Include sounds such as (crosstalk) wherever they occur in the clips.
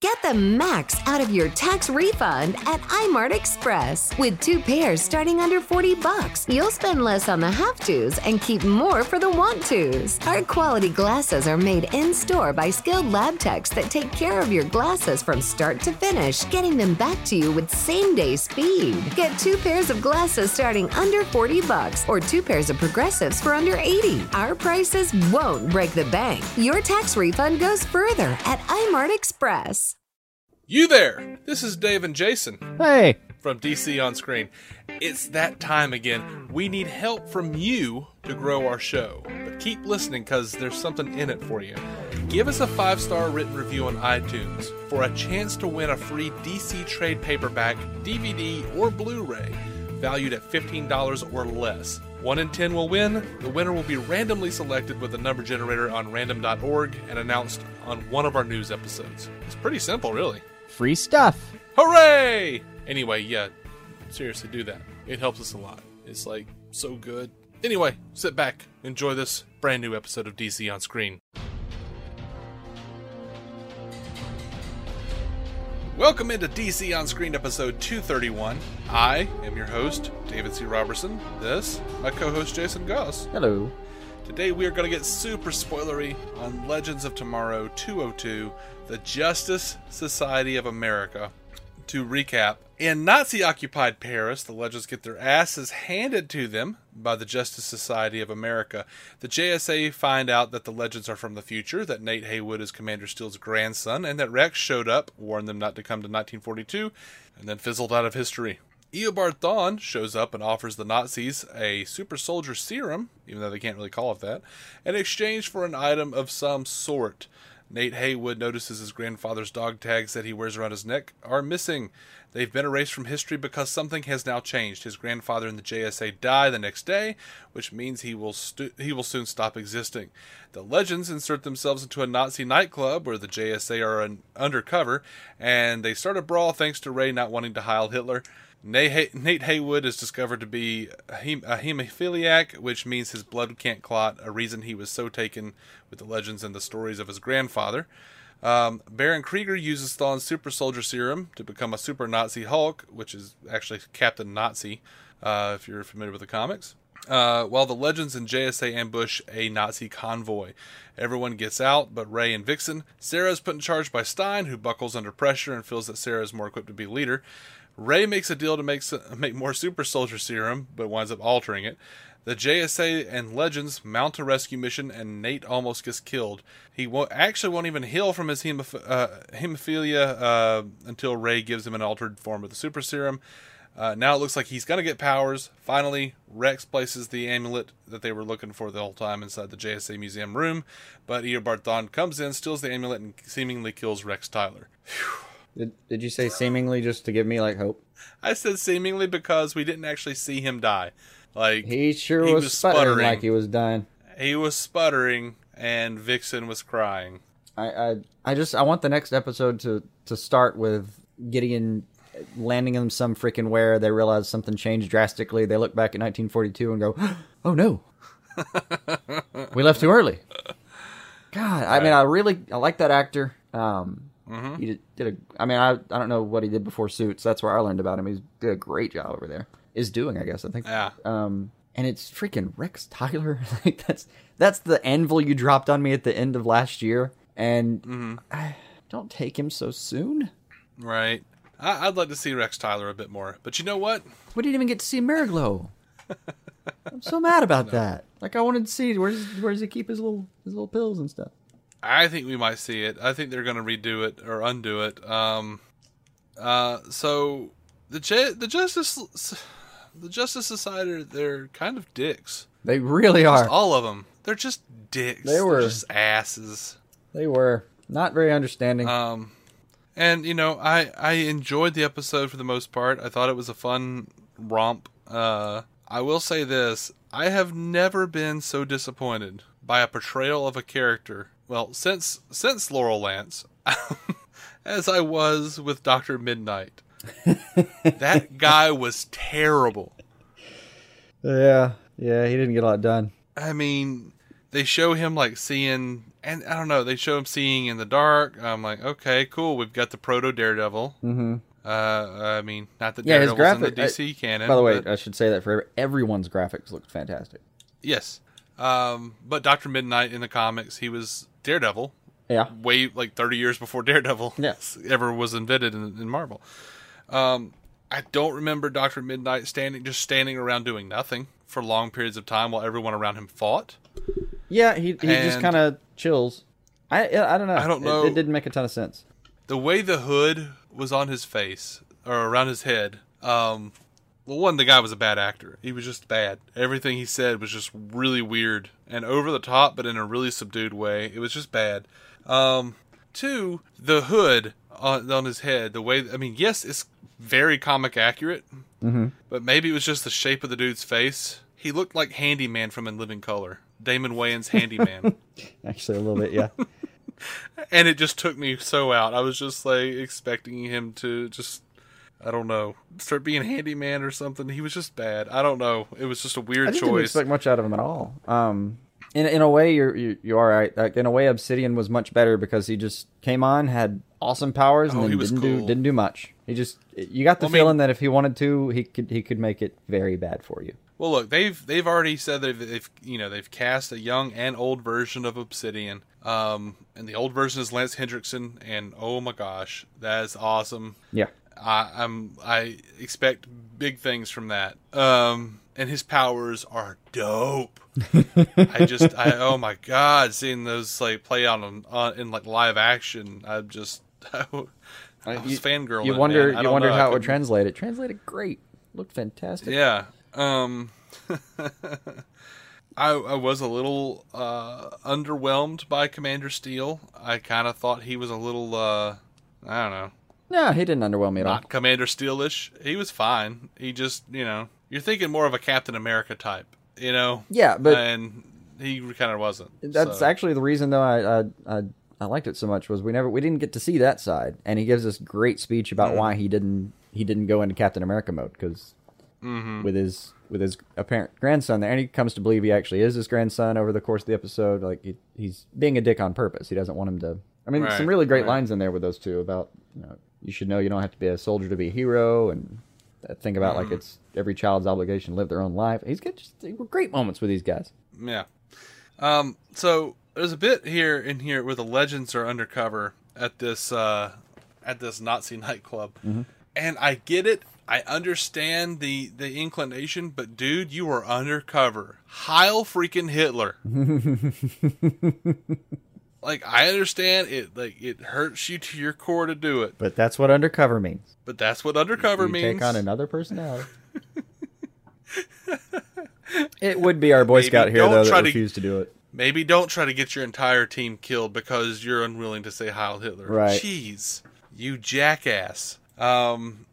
Get the max out of your tax refund at Eyemart Express. With two pairs starting under 40 bucks, you'll spend less on the have-tos and keep more for the want-tos. Our quality glasses are made in-store by skilled lab techs that take care of your glasses from start to finish, getting them back to you with same-day speed. Get two pairs of glasses starting under 40 bucks or two pairs of progressives for under 80. Our prices won't break the bank. Your tax refund goes further at Eyemart Express. You there! This is Dave and Jason Hey, from DC On Screen. It's that time again. We need help from you to grow our show. But keep listening because there's something in it for you. Give us a five star written review on iTunes for a chance to win a free DC trade paperback, DVD, or Blu ray valued at $15 or less. 1 in 10 will win. The winner will be randomly selected with a number generator on random.org and announced on one of our news episodes. It's pretty simple, really. Free stuff. Hooray! Anyway, yeah, seriously, do that. It helps us a lot. It's like so good. Anyway, sit back, enjoy this brand new episode of DC on Screen. Welcome into DC on Screen episode 231. I am your host, David C. Robertson. This, my co host, Jason Goss. Hello. Today we are going to get super spoilery on Legends of Tomorrow 202, the Justice Society of America. To recap, in Nazi occupied Paris, the Legends get their asses handed to them by the Justice Society of America. The JSA find out that the Legends are from the future, that Nate Heywood is Commander Steel's grandson, and that Rex showed up, warned them not to come to 1942, and then fizzled out of history. Eobard Thawne shows up and offers the Nazis a super soldier serum, even though they can't really call it that, in exchange for an item of some sort. Nate Heywood notices his grandfather's dog tags that he wears around his neck are missing. They've been erased from history because something has now changed. His grandfather and the JSA die the next day, which means he will stu- he will soon stop existing. The legends insert themselves into a Nazi nightclub where the JSA are un- undercover, and they start a brawl thanks to Ray not wanting to Heil Hitler. Nate, Heywood is discovered to be a, hemophiliac, which means his blood can't clot, a reason he was so taken with the legends and the stories of his grandfather. Um, Baron Krieger uses Thawne's super soldier serum to become a super Nazi Hulk, which is actually Captain Nazi, uh, if you're familiar with the comics. Uh, while the Legends and JSA ambush a Nazi convoy. Everyone gets out but Ray and Vixen. Sara is put in charge by Stein, who buckles under pressure and feels that Sara is more equipped to be leader. Ray makes a deal to make make more super soldier serum, but winds up altering it. The JSA and Legends mount a rescue mission, and Nate almost gets killed. He won't, actually won't even heal from his hemoph- uh, hemophilia uh, until Ray gives him an altered form of the super serum. Uh, now it looks like he's going to get powers. Finally, Rex places the amulet that they were looking for the whole time inside the JSA museum room, but Eobard Thawne comes in, steals the amulet, and seemingly kills Rex Tyler. Did, did you say seemingly just to give me like hope? I said seemingly because we didn't actually see him die. Like He sure He was, was sputtering, sputtering. like he was dying. he was sputtering and Vixen was crying. I, I I just I want the next episode to to start with Gideon landing them some freaking where they realize something changed drastically. They look back at 1942 and go, (gasps) "Oh no, (laughs) we left too early." God, I mean, I really I like that actor. Um, he did, did a. I mean, I I don't know what he did before Suits. That's where I learned about him. He did a great job over there. Is doing, I guess. I think. Yeah. Um, and it's freaking Rex Tyler. (laughs) like that's that's the anvil you dropped on me at the end of last year, and I, don't take him so soon. Right. I- I'd like to see Rex Tyler a bit more. But you know what? We didn't even get to see Miraclo. (laughs) I'm so mad about that. Like I wanted to see where's where does he keep his little his little pills and stuff. I think we might see it. I think they're going to redo it or undo it. Um, uh, so the J- the Justice the Justice Society they're kind of dicks. They really Just are. all of them. They're just dicks. They They're were. just asses. They were not very understanding. Um, And you know, I I enjoyed the episode for the most part. I thought it was a fun romp. Uh, I will say this: I have never been so disappointed by a portrayal of a character. Well, since since Laurel Lance, (laughs) as I was with Doctor Midnight. (laughs) that guy was terrible. Yeah, yeah, he didn't get a lot done. I mean, they show him like seeing, and I don't know, they show him seeing in the dark. I'm like, okay, cool. We've got the proto Daredevil. Mm-hmm. Uh, I mean, not that Yeah, his Daredevil's in the graphic- DC canon. By the way, but- I should say that for everyone's graphics looked fantastic. yes. Um, but Doctor Midnight in the comics, he was Daredevil. Yeah. way like 30 years before Daredevil Yes. (laughs) ever was invented in, in Marvel. Um, I don't remember Doctor Midnight standing just standing around doing nothing for long periods of time while everyone around him fought. Yeah, he he just kind of chills. I I don't know. I don't It- know. It, didn't make a ton of sense. The way the hood was on his face or around his head. Um, well, one, the guy was a bad actor. He was just bad. Everything he said was just really weird and over the top, but in a really subdued way. It was just bad. Um, two, the hood on, on his head, the way, I mean, yes, it's very comic accurate, but maybe it was just the shape of the dude's face. He looked like Handyman from In Living Color. Damon Wayans' Handyman. (laughs) Actually, a little bit. Yeah. (laughs) and it just took me so out. I was just like expecting him to just I don't know, start being handyman or something. He was just bad. I don't know. It was just a weird I just didn't choice. expect much out of him at all. Um, in in a way, you're you, you are right. Like in a way, Obsidian was much better because he just came on, had awesome powers, and Oh, then he didn't do didn't do much. He just you got the Well, I mean- feeling that if he wanted to, he could he could make it very bad for you. Well, look, they've they've already said they've, they've you know they've cast a young and old version of Obsidian. Um, and the old version is Lance Henriksen, and oh my gosh, that is awesome. Yeah. I, I'm I expect big things from that. Um, and his powers are dope. (laughs) I just I oh my god, seeing those like play on, on in like live action, I'm just (laughs) I was you, fangirling. You wonder. I you wondered know. How it would translate. It translated great. Looked fantastic. Yeah. Um (laughs) I I was a little uh underwhelmed by Commander Steel. I kind of thought he was a little uh I don't know, No, he didn't underwhelm me at all. not Commander Steelish. He was fine. He just, you know, you're thinking more of a Captain America type, you know? Yeah, but and he kind of wasn't. That's so. actually the reason though I, I I I liked it so much was we never we didn't get to see that side, and he gives this great speech about Mm-hmm. why he didn't he didn't go into Captain America mode because Mm-hmm. with his with his apparent grandson there, and he comes to believe he actually is his grandson over the course of the episode. Like he, he's being a dick on purpose. He doesn't want him to. I mean, Right, some really great right. lines in there with those two about you know you should know you don't have to be a soldier to be a hero, and that thing about Mm-hmm. like it's every child's obligation to live their own life. He's got just great moments with these guys. Yeah. Um, so there's a bit here in here where the legends are undercover at this uh, at this Nazi (laughs) nightclub, and I get it. I understand the the inclination, but dude, you are undercover. Heil freaking Hitler! (laughs) like I understand it. Like it hurts you to your core to do it, But that's what undercover means. but that's what undercover you means. take on another personality. (laughs) it would be our Boy Maybe Scout here though that to- refused to do it. Maybe don't try to get your entire team killed because you're unwilling to say Heil Hitler. Right. Jeez, you jackass. Um,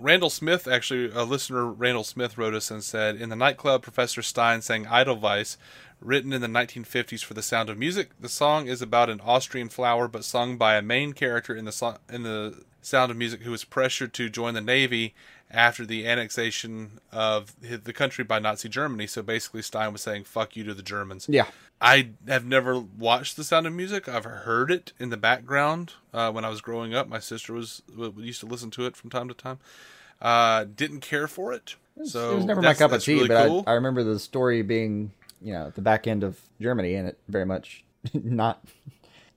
Randall Smith, actually, a listener, Randall Smith, wrote us and said, In the nightclub, Professor Stein sang Edelweiss, written in the 1950s for The Sound of Music. The song is about an Austrian flower, but sung by a main character in the, so- in the Sound of Music who was pressured to join the Navy after the annexation of the country by Nazi Germany. So basically, Stein was saying, fuck you to the Germans. Yeah. I have never watched The Sound of Music. I've heard it in the background uh, when I was growing up. My sister was used to listen to it from time to time. Uh, didn't care for it, so it was never my cup of tea, really but cool. I, I remember the story being, you know, the back end of Germany and it very much (laughs) not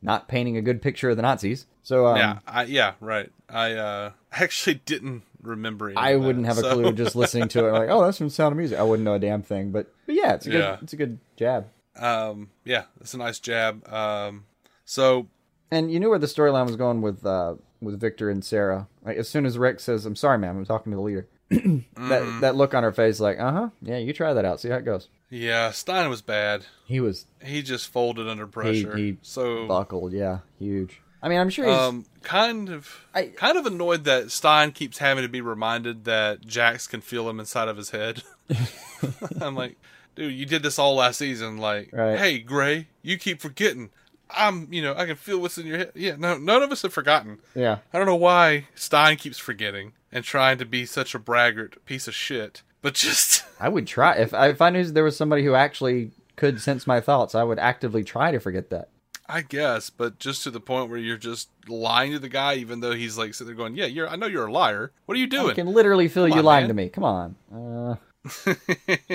not painting a good picture of the Nazis. So um, yeah, I, yeah, right. I uh, (laughs) actually didn't remember. I that, wouldn't have a clue just (laughs) listening to it. Like, oh, that's from Sound of Music. I wouldn't know a damn thing. But, but yeah, it's a good Yeah. it's a good jab. um, yeah, it's a nice jab. Um, so And you knew where the storyline was going with uh, with Victor and Sara. Like as soon as Rick says, "I'm sorry, ma'am," I'm talking to the leader. (clears throat) that that look on her face, like, uh huh, yeah, you try that out, see how it goes. Yeah, Stein was bad. He was He just folded under he, pressure. he so buckled, yeah, huge. I mean, I'm sure he's. Um, kind of, I- kind of annoyed that Stein keeps having to be reminded that Jax can feel him inside of his head. (laughs) I'm like, dude, you did this all last season. Like, Right. hey, Gray, you keep forgetting. I'm, you know, I can feel what's in your head. Yeah, no, none of us have forgotten. yeah. I don't know why Stein keeps forgetting and trying to be such a braggart piece of shit. But just, I would try if I, if I knew there was somebody who actually could sense my thoughts. I would actively try to forget that. I guess, but just to the point where you're just lying to the guy, even though he's like sitting there going, "Yeah, you're. I know you're a liar. What are you doing?" I can literally feel you on, lying man. to me. Come on. Uh,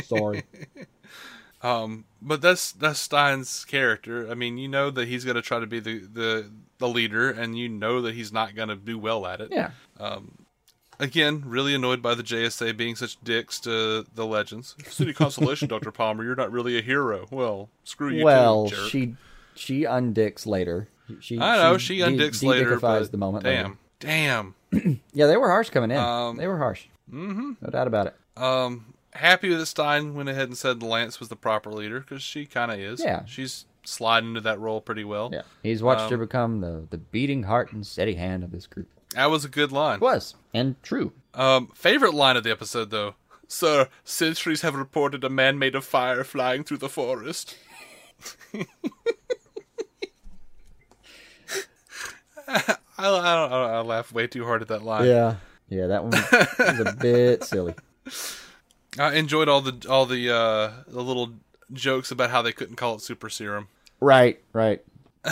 (laughs) sorry. Um, but that's that's Stein's character. I mean, you know that he's going to try to be the, the the leader, and you know that he's not going to do well at it. Yeah. Again, really annoyed by the JSA being such dicks to the legends. (laughs) City Consolation, Doctor Palmer, you're not really a hero. Well, screw you. well, too, jerk. she she undicks later. She I know she, de- undicks later, de-dickifies but the moment. damn, later. damn. (clears throat) Yeah, they were harsh coming in. Um, they were harsh. Mm-hmm. No doubt about it. Um, happy that Stein went ahead and said Lance was the proper leader because she kind of is. Yeah. she's sliding into that role pretty well. Yeah, he's watched Um, her become the the beating heart and steady hand of this group. That was a good line. It was and true. Um, favorite line of the episode though. Sir, sentries have reported a man made of fire flying through the forest. (laughs) I, I, I, don't, I laugh way too hard at that line. Yeah, yeah, that one was a bit (laughs) silly. I enjoyed all the all the uh, the little jokes about how they couldn't call it super serum, Right, right. (laughs)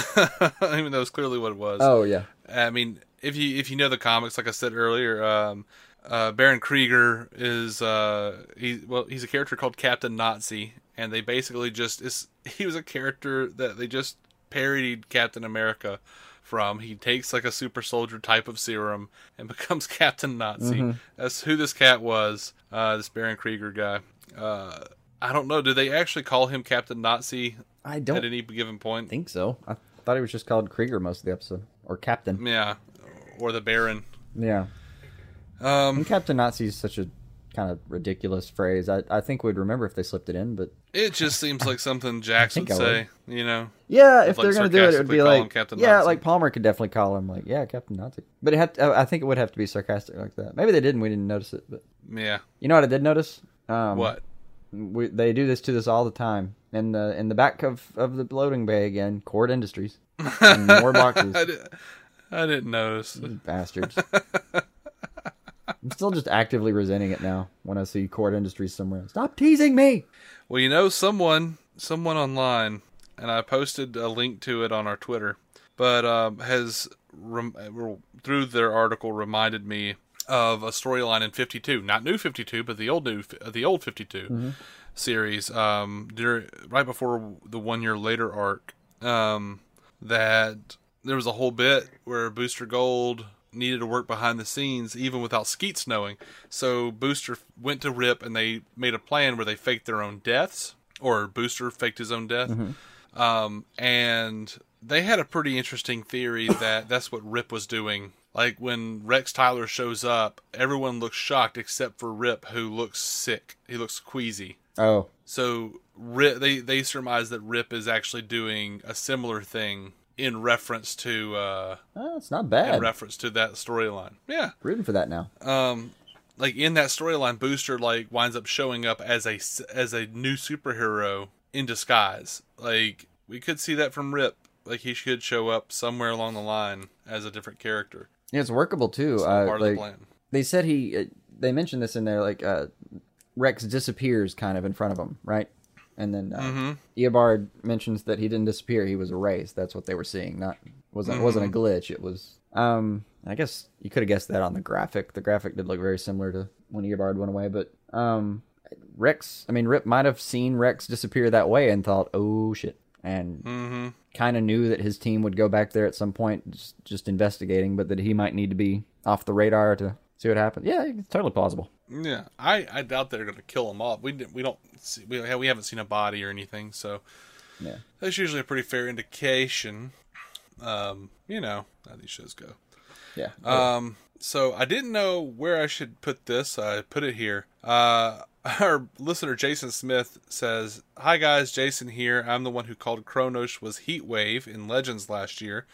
even though it's clearly what it was. Oh yeah, I mean, if you if you know the comics, like I said earlier, um, uh, Baron Krieger is uh, he well he's a character called Captain Nazi, and they basically just is (laughs) he was a character that they just parodied Captain America from. He takes like a super soldier type of serum and (laughs) becomes Captain Nazi. That's who this cat was. Uh, this Baron Krieger guy. Uh, I don't know. Did they actually call him Captain Nazi I don't at any given point? think so. I thought he was just called Krieger most of the episode, or Captain. Yeah, or the Baron. Yeah, Um, and Captain Nazi is such a kind of ridiculous phrase. I I think we'd remember if they slipped it in, but It just seems like something (laughs) think would say, you know. Yeah, if Like they're gonna do it, it would be like Captain yeah, Nazi. like Palmer could definitely call him like yeah, Captain Nazi. But it had, I think it would have to be sarcastic like that. Maybe they didn't. We didn't notice it. But Yeah. you know what I did notice? Um, What? We, they do this to this all the time. In the in the back of of the loading bay again, Kord Industries, (laughs) and more boxes. I, di- I didn't notice. Bastards. (laughs) I'm still just actively resenting it now when I see Kord Industries somewhere. Stop teasing me. Well, you know, someone, someone online, and I posted a link to it on our Twitter, but um, has rem- through their article reminded me of a storyline in 52, not new 52, but the old new, the old 52 series. Um, dur- right before the one year later arc, um, that there was a whole bit where Booster Gold needed to work behind the scenes even without Skeets knowing. So Booster went to Rip and they made a plan where they faked their own deaths, or Booster faked his own death. Um, and they had a pretty interesting theory (coughs) that that's what Rip was doing. Like when Rex Tyler shows up, everyone looks shocked except for Rip, who looks sick. He looks queasy. Oh, So Rip, they they surmise that Rip is actually doing a similar thing in reference to uh, oh it's not bad in reference to that storyline. Yeah, Rooting for that now. um, like in that storyline, Booster like winds up showing up as a as a new superhero in disguise. Like we could see that from Rip. Like he should show up somewhere along the line as a different character. Yeah, it's workable too. It's Uh, part of like, the plan. they said he uh, they mentioned this in there like uh rex disappears kind of in front of him right and then uh, Mm-hmm. eobard mentions that he didn't disappear he was erased that's what they were seeing not wasn't wasn't Mm-hmm. a glitch it was um i guess you could have guessed that on the graphic the graphic did look very similar to when eobard went away but um rex i mean rip might have seen rex disappear that way and thought oh shit and Mm-hmm. kind of knew that his team would go back there at some point, just, just investigating, but that he might need to be off the radar to see what happens. Yeah, it's totally plausible. Yeah, I, I doubt they're gonna kill them off. We didn't- we don't see, we we haven't seen a body or anything, so Yeah. that's usually a pretty fair indication. Um, you know how these shows go. Yeah. Um, so I didn't know where I should put this. I put it here. Uh, (laughs) our listener Jason Smith says, "Hi guys, Jason here. I'm the one who called Chronos was Heat Wave in Legends last year.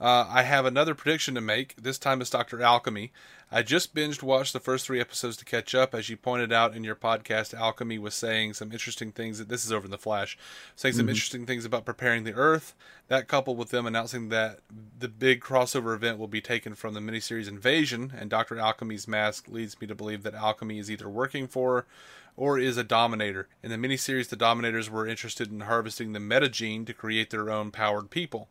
Uh, I have another prediction to make. This time it's Dr. Alchemy. I just binged watched the first three episodes to catch up. As you pointed out in your podcast, Alchemy was saying some interesting things. That, this is over in the Flash, saying some interesting things about preparing the Earth. That coupled with them announcing that the big crossover event will be taken from the miniseries Invasion, and Dr. Alchemy's mask leads me to believe that Alchemy is either working for or is a Dominator. In the miniseries, the Dominators were interested in harvesting the metagene to create their own powered people.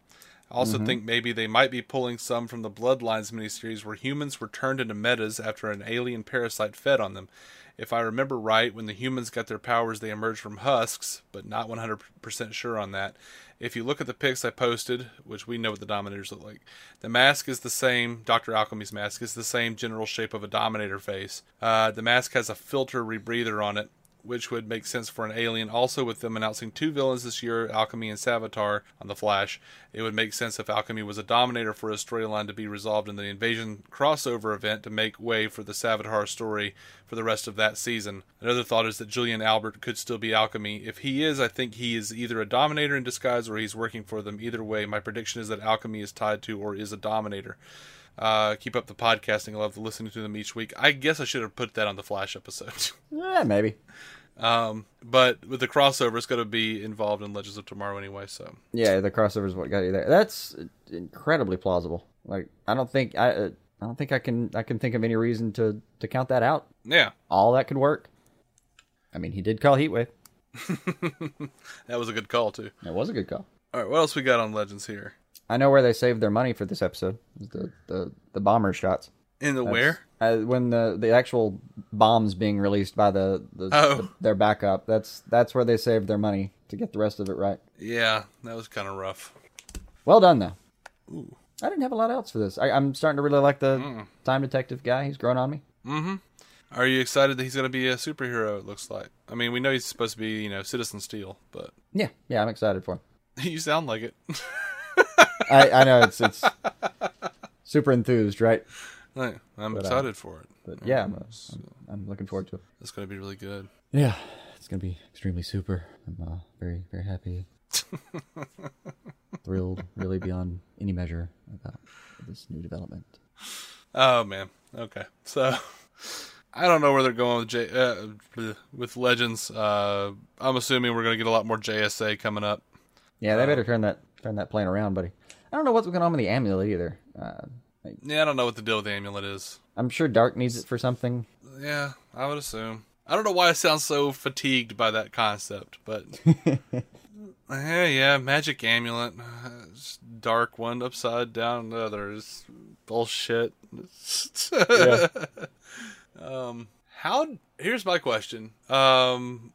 Also think maybe they might be pulling some from the Bloodlines miniseries where humans were turned into metas after an alien parasite fed on them. If I remember right, when the humans got their powers, they emerged from husks, but not 100% sure on that. If you look at the pics I posted, which we know what the Dominators look like, the mask is the same. Dr. Alchemy's mask is the same general shape of a Dominator face. Uh, the mask has a filter rebreather on it, which would make sense for an alien. Also, with them announcing two villains this year, Alchemy and Savitar, on The Flash, it would make sense if Alchemy was a dominator for a storyline to be resolved in the Invasion crossover event to make way for the Savitar story for the rest of that season. Another thought is that Julian Albert could still be Alchemy. If he is, I think he is either a dominator in disguise or he's working for them. Either way, my prediction is that Alchemy is tied to or is a dominator. Uh, keep up the podcasting. I love listening to them each week. I guess I should have put that on the Flash episode. (laughs) Yeah, maybe. Um, but with the crossover, it's going to be involved in Legends of Tomorrow anyway. So Yeah, the crossover is what got you there. That's incredibly plausible. Like, I don't think I, uh, I don't think I can, I can think of any reason to to count that out. yeah, All that could work. I mean, he did call Heatwave. (laughs) that was a good call too. That was a good call. All right, what else we got on Legends here? I know where they saved their money for this episode. The the the bomber shots. In the where? Uh, when the the actual bombs being released by the, the, Oh. the- their backup. That's that's where they saved their money to get the rest of it right. Yeah, that was kind of rough. Well done though. Ooh. I didn't have a lot else for this. I, I'm starting to really like the time detective guy. He's grown on me. Mm-hmm. Are you excited that he's going to be a superhero? It looks like. I mean, we know he's supposed to be, you know, Citizen Steel, but Yeah, yeah, I'm excited for him. (laughs) you sound like it. I, I know it's it's (laughs) super enthused, right? Right, I'm uh, excited for it. But yeah, I'm, I'm, I'm looking forward to it. It's going to be really good. Yeah, it's gonna be extremely super. I'm uh, very very happy, (laughs) thrilled, really beyond any measure about this new development. Oh man. Okay. So (laughs) I don't know where they're going with J- uh, with Legends. Uh, I'm assuming we're going to get a lot more JSA coming up. Yeah, they better turn that turn that plane around, buddy. I don't know what's going on with the amulet either. Uh, like, Yeah, I don't know what the deal with the amulet is. I'm sure Dark needs it for something. Yeah, I would assume. I don't know why I sound so fatigued by that concept, but (laughs) yeah, yeah, magic amulet, it's dark one upside down, the other is bullshit. (laughs) um, how? Here's my question. Um,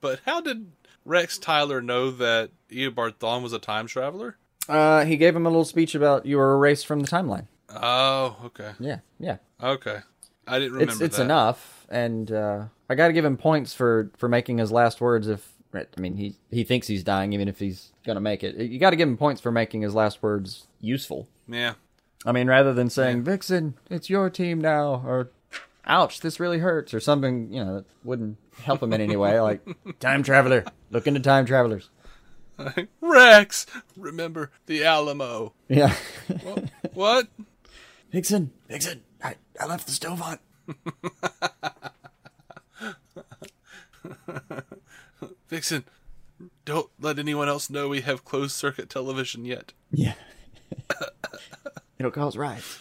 but how did Rex Tyler know that Eobard Thawne was a time traveler? Uh, he gave him a little speech about you were erased from the timeline. Oh, okay, Yeah, yeah. okay. I didn't remember It's it's that. enough, and uh, I got to give him points for for making his last words. If I mean he he thinks he's dying, even if he's gonna make it, you got to give him points for making his last words useful. Yeah, I mean, rather than saying "Vixen, it's your team now," or "Ouch, this really hurts," or something, you know, that wouldn't help him in any way. Like (laughs) time traveler, look into time travelers. (laughs) Rex, remember the Alamo. Yeah, What? Vixen, Vixen, I I left the stove on. (laughs) Vixen, don't let anyone else know we have closed circuit television yet. Yeah, (laughs) it'll cause riots.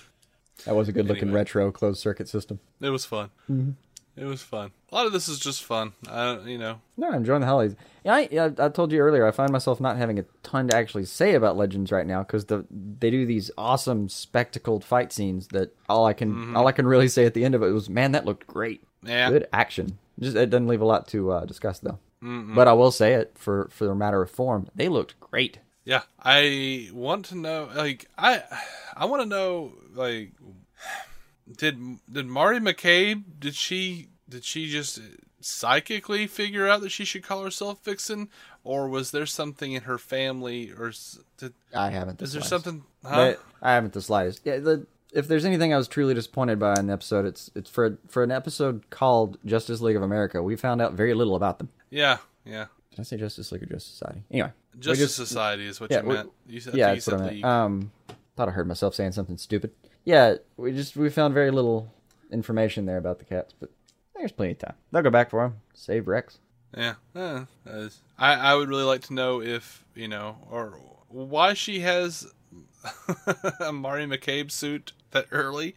That was a good looking Anyway. retro closed circuit system. It was fun. Mm-hmm. It was fun. A lot of this is just fun. I don't, you know. No, I'm enjoying the holidays. Yeah, I, yeah, I told you earlier. I find myself not having a ton to actually say about Legends right now because the they do these awesome spectacled fight scenes that all I can all I can really say at the end of it was, man, that looked great. Yeah. Good action. Just it doesn't leave a lot to uh, discuss though. But I will say it for for a matter of form, they looked great. Yeah, I want to know. Like, I, I want to know. Like, did did Marty McCabe? Did she did she just psychically figure out that she should call herself Vixen, or was there something in her family, or did, I haven't. The is there slightest. something? Huh? I haven't the slightest. Yeah, the, if there's anything I was truly disappointed by in the episode, it's it's for for an episode called Justice League of America. We found out very little about them. yeah, yeah. Did I say Justice League or Justice Society? Anyway, Justice just- Society is what yeah, you meant. You said, yeah, that's you what I meant. League. Um, thought I heard myself saying something stupid. Yeah, we just we found very little information there about the cats, but there's plenty of time. They'll go back for them. Save Rex. Yeah, is- I I would really like to know if you know or why she has (laughs) a Mari McCabe suit that early,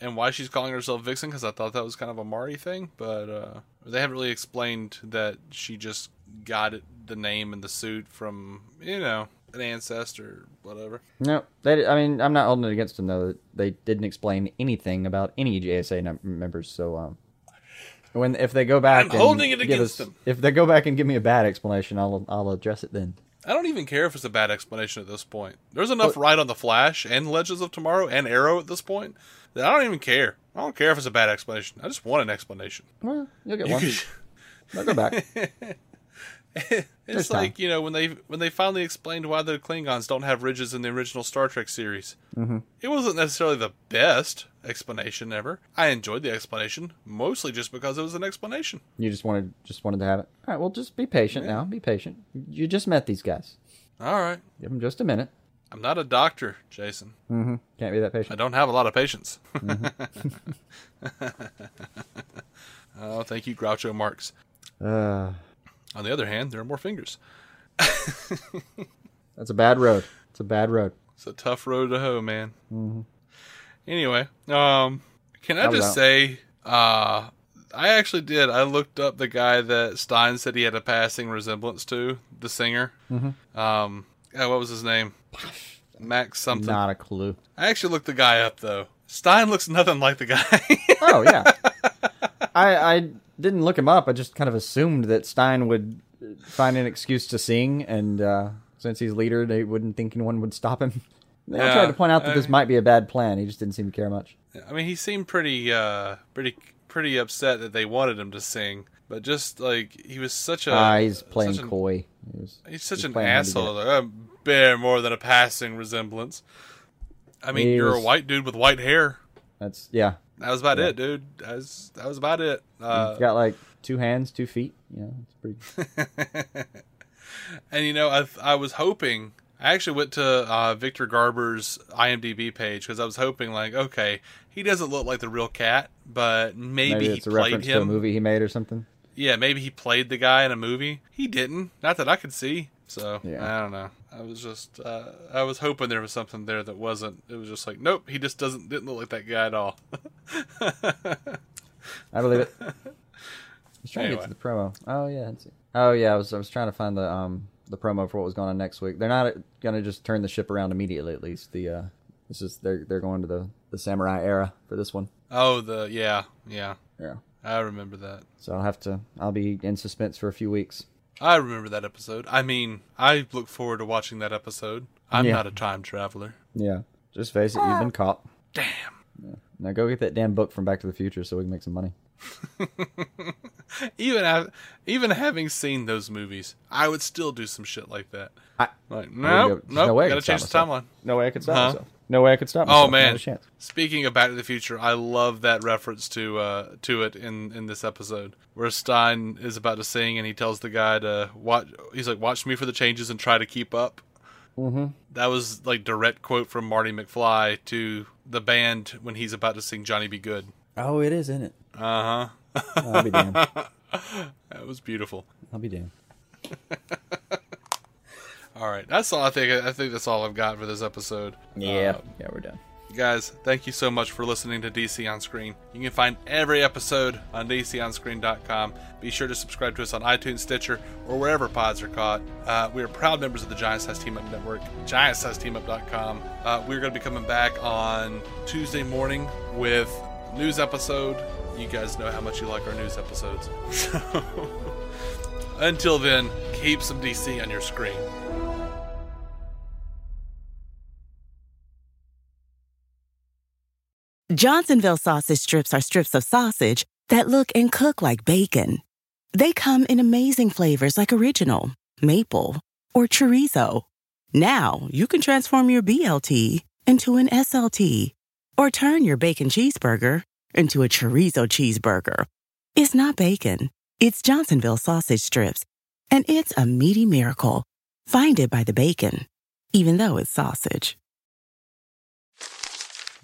and why she's calling herself Vixen because I thought that was kind of a Mari thing, but uh, they haven't really explained that she just got it, the name and the suit from you know an ancestor, whatever. No, they. I mean, I'm not holding it against them though. They didn't explain anything about any JSA num- members. So, um, when if they go back, I'm and holding it against us- them. If they go back and give me a bad explanation, I'll I'll address it then. I don't even care if it's a bad explanation at this point. There's enough right on the Flash and Legends of Tomorrow and Arrow at this point that I don't even care. I don't care if it's a bad explanation. I just want an explanation. Well, you'll get You one. could- They'll go back. (laughs) (laughs) it's There's like time. you know when they when they finally explained why the Klingons don't have ridges in the original Star Trek series. Mm-hmm. It wasn't necessarily the best explanation ever. I enjoyed the explanation mostly just because it was an explanation. You just wanted just wanted to have it. All right. Well, just be patient now. Be patient. You just met these guys. All right, Give them just a minute. I'm not a doctor, Jason. Mm-hmm. Can't be that patient. I don't have a lot of patience. (laughs) oh, thank you, Groucho Marx. Uh, On the other hand, there are more fingers. (laughs) that's a bad road. It's a bad road. It's a tough road to hoe, man. Anyway, um, can I just say, uh, I actually did. I looked up the guy that Stein said he had a passing resemblance to, the singer. Mm-hmm. Um, what was his name? Max something. Not a clue. I actually looked the guy up though. Stein looks nothing like the guy. Oh yeah. (laughs) I I didn't look him up. I just kind of assumed that Stein would find an excuse to sing, and uh, since he's leader, they wouldn't think anyone would stop him. (laughs) I Yeah, tried to point out that this I- might be a bad plan. He just didn't seem to care much. I mean, he seemed pretty, uh, pretty, pretty upset that they wanted him to sing, but just like he was such a. Ah, he's playing such an- coy. He was- He's such he's an playing hard to asshole. Like, I bear more than a passing resemblance. I mean, He you're a white dude with white hair. That's yeah. That was about it, dude. That was, that was about it. Uh, He's got like two hands, two feet. You know, it's pretty. (laughs) and you know, I I was hoping. I actually went to uh, Victor Garber's IMDb page because I was hoping, like, okay, he doesn't look like the real cat, but maybe, Maybe he it's a played reference to a movie he made or something. Yeah, maybe he played the guy in a movie. He didn't, not that I could see. So Yeah. I don't know. I was just, uh, I was hoping there was something there that wasn't. It was just like, nope, he just doesn't didn't look like that guy at all. (laughs) I believe it. (laughs) I was trying to get to the promo. Oh yeah. Oh yeah, I was I was trying to find the um the promo for what was going on next week. They're not gonna just turn the ship around immediately. At least the uh this is they're they're going to the the samurai era for this one. oh, the yeah, yeah, Yeah. I remember that. So I'll have to I'll be in suspense for a few weeks. I remember that episode. I mean, I look forward to watching that episode. I'm Yeah. not a time traveler. Yeah. Just face it, you've been ah. caught. Damn. Now go get that damn book from Back to the Future so we can make some money. (laughs) Even have, even having seen those movies, I would still do some shit like that. I, Like, I no, go- nope, no way I gotta change the timeline. No way I could stop Huh? myself. No way I could stop myself. Oh man! Speaking of Back to the Future, I love that reference to uh, to it in in this episode where Stein is about to sing and he tells the guy to watch. He's like, "Watch me for the changes and try to keep up." Mm-hmm. That was like direct quote from Marty McFly to the band when he's about to sing "Johnny B. Goode." Oh, it is, isn't it? Uh huh. I'll be damned. (laughs) That was beautiful. I'll be damned. (laughs) All right, that's all I think. I think that's all I've got for this episode. Yeah. Um, yeah, we're done. Guys, thank you so much for listening to DC On Screen. You can find every episode on DCOnScreen.com. Be sure to subscribe to us on iTunes, Stitcher, or wherever pods are caught. Uh, we are proud members of the Giant Size Team Up Network, GiantSizeTeamUp.com. Uh, we're going to be coming back on Tuesday morning with news episode. You guys know how much you like our news episodes. (laughs) So, (laughs) until then, keep some DC on your screen. Johnsonville sausage strips are strips of sausage that look and cook like bacon. They come in amazing flavors like original, maple, or chorizo. Now you can transform your BLT into an SLT or turn your bacon cheeseburger into a chorizo cheeseburger. It's not bacon, it's Johnsonville sausage strips, and it's a meaty miracle. Find it by the bacon, even though it's sausage.